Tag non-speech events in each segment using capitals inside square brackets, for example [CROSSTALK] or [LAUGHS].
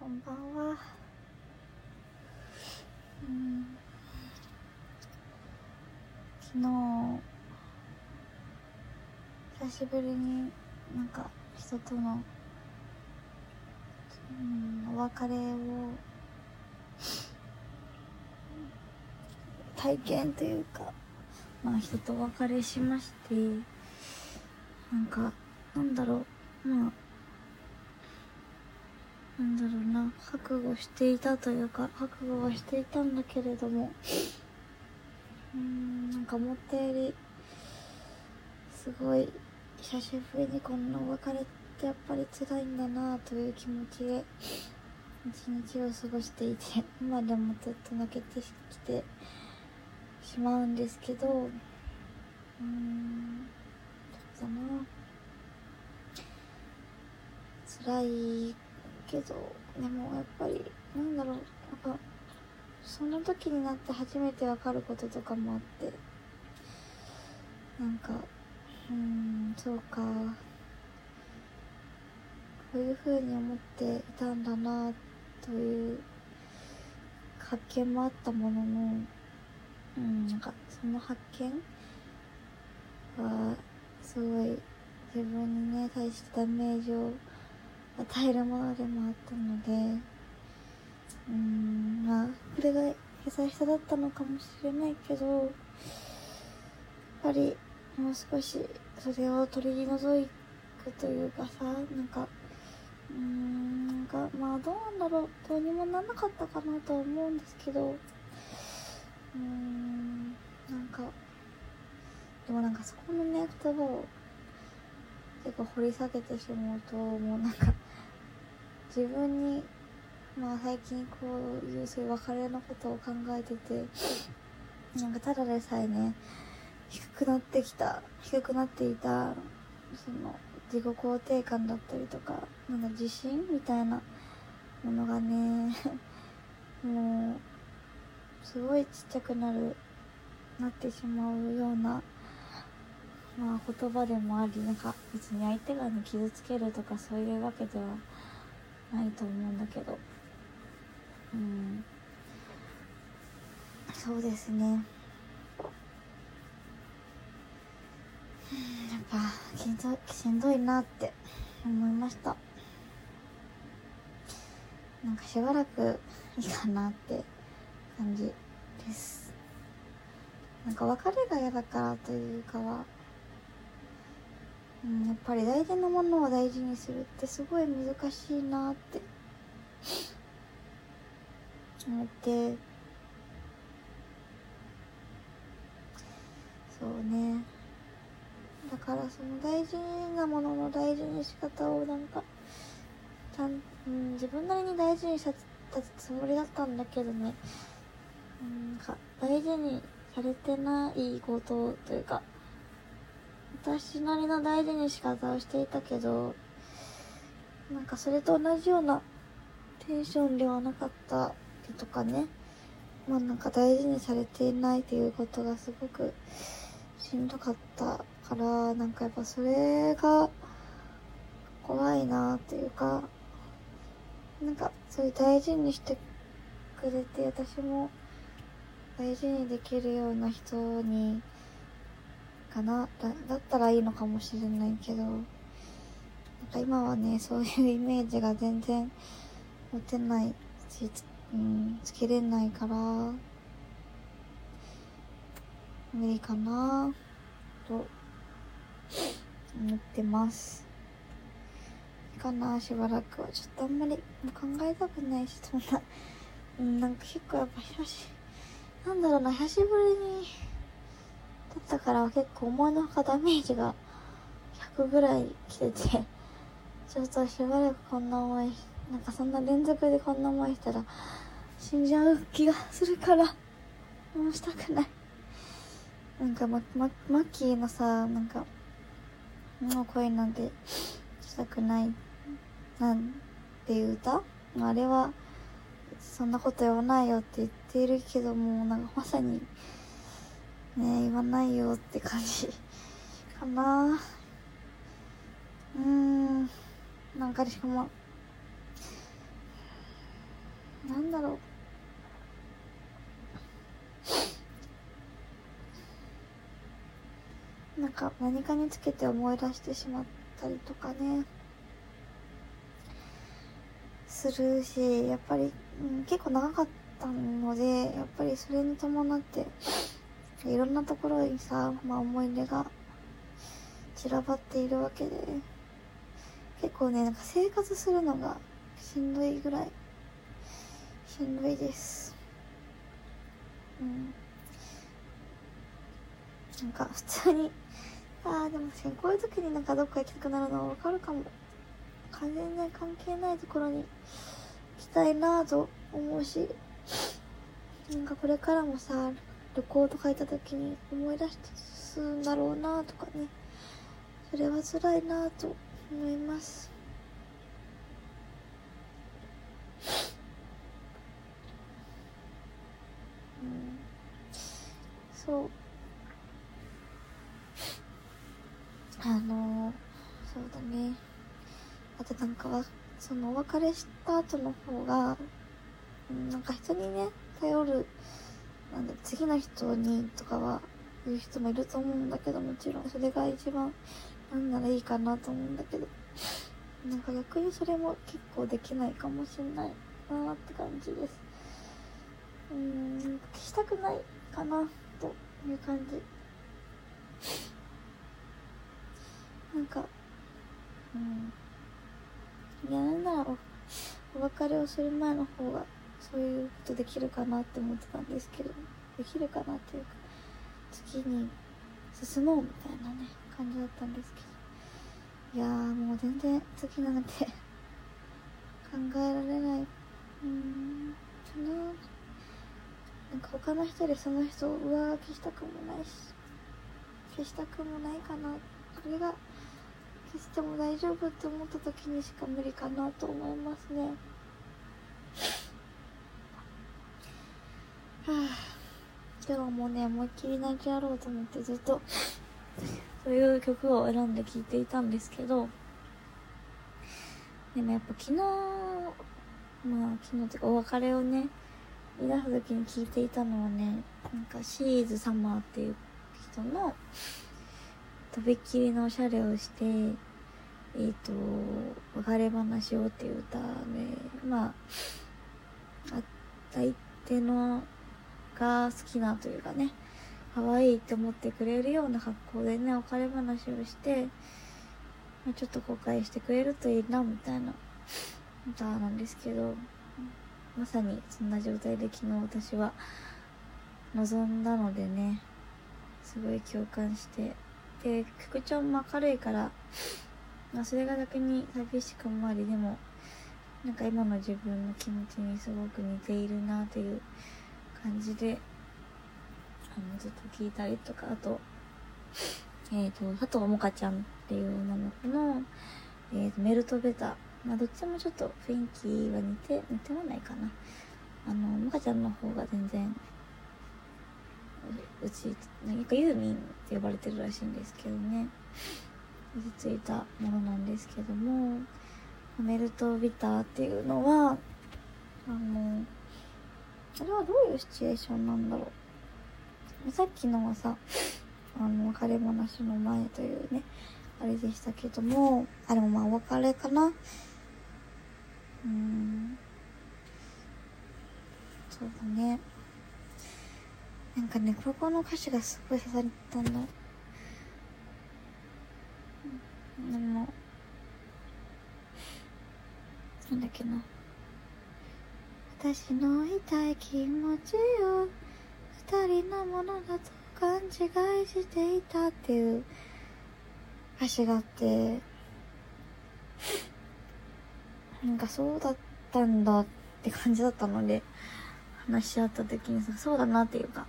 こんばんは。うん。昨日、久しぶりになんか人との、うん、お別れを体験というか、まあ人とお別れしまして、なんか、なんだろう、まあ、なんだろうな、覚悟していたというか、覚悟はしていたんだけれども、うん、なんか思ったより、すごい、久しぶりにこんなお別れってやっぱり辛いんだなという気持ちで、一日を過ごしていて、[LAUGHS] 今でもずっと泣けてきてしまうんですけど、うーん、そうだな。辛いけど、でもやっぱり、なんだろう、やっぱ、その時になって初めてわかることとかもあって、なんか、うーん、そうか、こういう風に思っていたんだな、という発見もあったものの、うん、なんか、その発見は、すごい、自分にね、対してダメージを与えるものでもあったので、うん、まあ、これが優しさだったのかもしれないけど、やっぱり、もう少し、それを取り除くというかさ、なんか、うん、なんか、まあ、どうなんだろう、どうにもならなかったかなとは思うんですけど、うん、なんか、でもなんかそこのね、言葉を結構掘り下げてしまうと、もうなんか、自分に、まあ最近こういうそういう別れのことを考えてて、[LAUGHS] なんかただでさえね、低くなってきた、低くなっていた、その、自己肯定感だったりとか、なんだ、自信みたいなものがね、[LAUGHS] もう、すごいちっちゃくなる、なってしまうような、まあ言葉でもあり、なんか別に相手がね、傷つけるとかそういうわけではないと思うんだけど。うん。そうですね。やっぱ、しんど、しんどいなって思いました。なんかしばらくいいかなって感じです。なんか別れが嫌だからというかは、うん、やっぱり大事なものを大事にするってすごい難しいなって。思って、そうね。だからその大事なものの大事に仕方をなんか、ちゃん、うん、自分なりに大事にしたつもりだったんだけどね、うん、なんか大事にされてないことというか、私なりの大事に仕方をしていたけど、なんかそれと同じようなテンションではなかったりとかね。まあなんか大事にされていないということがすごくしんどかったから、なんかやっぱそれが怖いなっていうか、なんかそういう大事にしてくれて、私も大事にできるような人に、かなだだったらいいのかもしれないけど、なんか今はね、そういう [LAUGHS] イメージが全然持てないし、うん、つけれないから、無理かなと思ってます。いいかなしばらくは。ちょっとあんまり考えたくないし、そんな、うん、なんか結構やっぱ久し、なんだろうな、久しぶりに、ったから結構思いのほかダメージが100ぐらい来てて、ちょっとしばらくこんな思い、なんかそんな連続でこんな思いしたら死んじゃう気がするから、もうしたくない。なんかま、ま、マッキーのさ、なんか、もう恋なんてしたくない、なんていう歌？あれは、そんなこと言わないよって言っているけども、なんかまさに、ね言わないよって感じ。[LAUGHS] かな。うん。なんかしかも、なんだろう。[LAUGHS] なんか何かにつけて思い出してしまったりとかね。するしやっぱり、うん、結構長かったのでやっぱりそれに伴っていろんなところにさ、まあ、思い出が散らばっているわけで。結構ねなんか生活するのがしんどいぐらいしんどいです。うん。なんか普通にああでも確かにこういう時になんかどっか行きたくなるのはわかるかも。全然関係ないところに行きたいなぁと思うしなんかこれからもさ旅行とか行った時に思い出すんだろうなとかね。それは辛いなと思います。うん。そう。あのそうだね。あとなんかはそのお別れした後の方がなんか人にね頼るなんだ次の人にとかは言う人もいると思うんだけどもちろんそれが一番なんならいいかなと思うんだけど。なんか逆にそれも結構できないかもしんないなって感じです。うーんしたくないかなという感じ。なんかうん。いやなんならお別れをする前の方がそういうことできるかなって思ってたんですけどできるかなっていうか次に進もうみたいなね感じだったんですけど。いやーもう全然次なんて [LAUGHS] 考えられないうんかな。なんか他の人でその人を上書きしたくもないし消したくもないかな。それが消しても大丈夫って思った時にしか無理かなと思いますねはあ今日もね思いっきり泣きやろうと思ってずっと [LAUGHS] そういう曲を選んで聴いていたんですけど、でもやっぱ昨日、まあ昨日っていうかお別れをね、言い出す時に聞いていたのはね、なんかシーズサマーっていう人の、とびっきりのおしゃれをして、えっ、ー、と、別れ話をっていう歌で、まあ、相手のが好きなというかね、可愛いって思ってくれるような格好でね、別れ話をして、ま、ちょっと後悔してくれるといいな、みたいな歌なんですけど、まさにそんな状態で昨日私は望んだのでね、すごい共感して、で、曲調も明るいから、まあ、それが逆に寂しくもあり、でも、なんか今の自分の気持ちにすごく似ているなという感じであのずっと聞いたりとかあとえっ、ー、と佐藤もかちゃんっていう女の子の、えーと、メルトベタまあどっちもちょっと雰囲気は似て似てはないかな。あのもかちゃんの方が全然うちなんかユーミンって呼ばれてるらしいんですけどね。落ち着いたものなんですけどもメルトビターっていうのはあのあれはどういうシチュエーションなんだろう？さっきのはさ、あの、別れ話の前というね、あれでしたけども、あ、でもまあお別れかな？うん。そうだね。なんかね、ここの歌詞がすごい刺さったんだ。でも、なんだっけな。私の痛い気持ちを二人のものだと勘違いしていたっていう歌詞があって。なんかそうだったんだって感じだったので話し合った時にさそうだなっていうか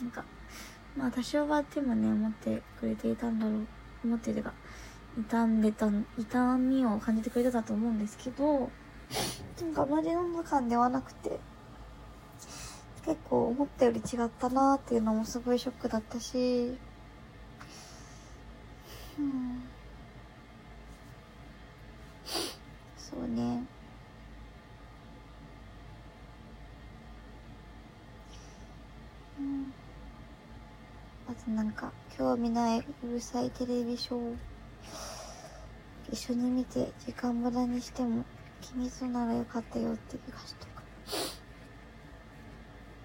なんかまあ多少はでもね思ってくれていたんだろう思ってるか傷んでた痛みを感じてくれてたと思うんですけどなんかあまり飲感ではなくて、結構思ったより違ったなーっていうのもすごいショックだったし、うん。そうね。うん。あとなんか、興味ないうるさいテレビショー。一緒に見て時間無駄にしても君とならよかったよっていう歌詞とか。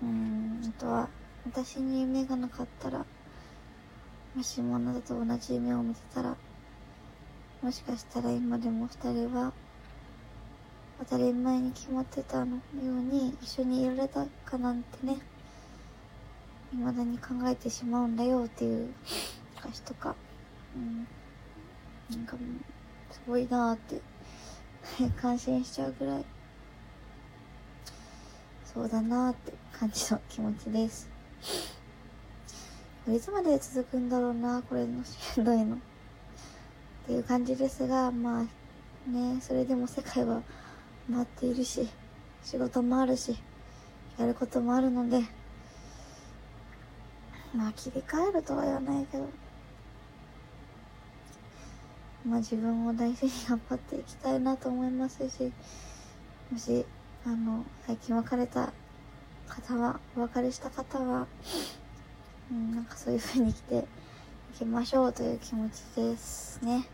うんあとは私に夢がなかったらもしもあなたと同じ夢を見てたらもしかしたら今でも二人は当たり前に決まってたのように一緒にいられたかなんてね未だに考えてしまうんだよっていう歌詞とか、うん、なんかもうすごいなーって。[LAUGHS] 感心しちゃうぐらい。そうだなーって感じの気持ちです。[LAUGHS] いつまで続くんだろうなこれのしんどいの。っていう感じですがまあねそれでも世界は待っているし仕事もあるしやることもあるのでまあ切り替えるとは言わないけど。まあ自分を大事に頑張っていきたいなと思いますしもしあの最近別れた方はお別れした方は、うん、なんかそういう風に来ていきましょうという気持ちですね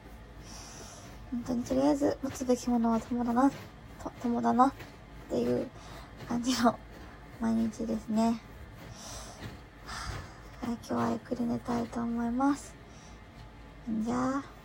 本当にとりあえず持つべきものは友だな友だなっていう感じの毎日ですね今日はゆっくり寝たいと思います。じゃあ。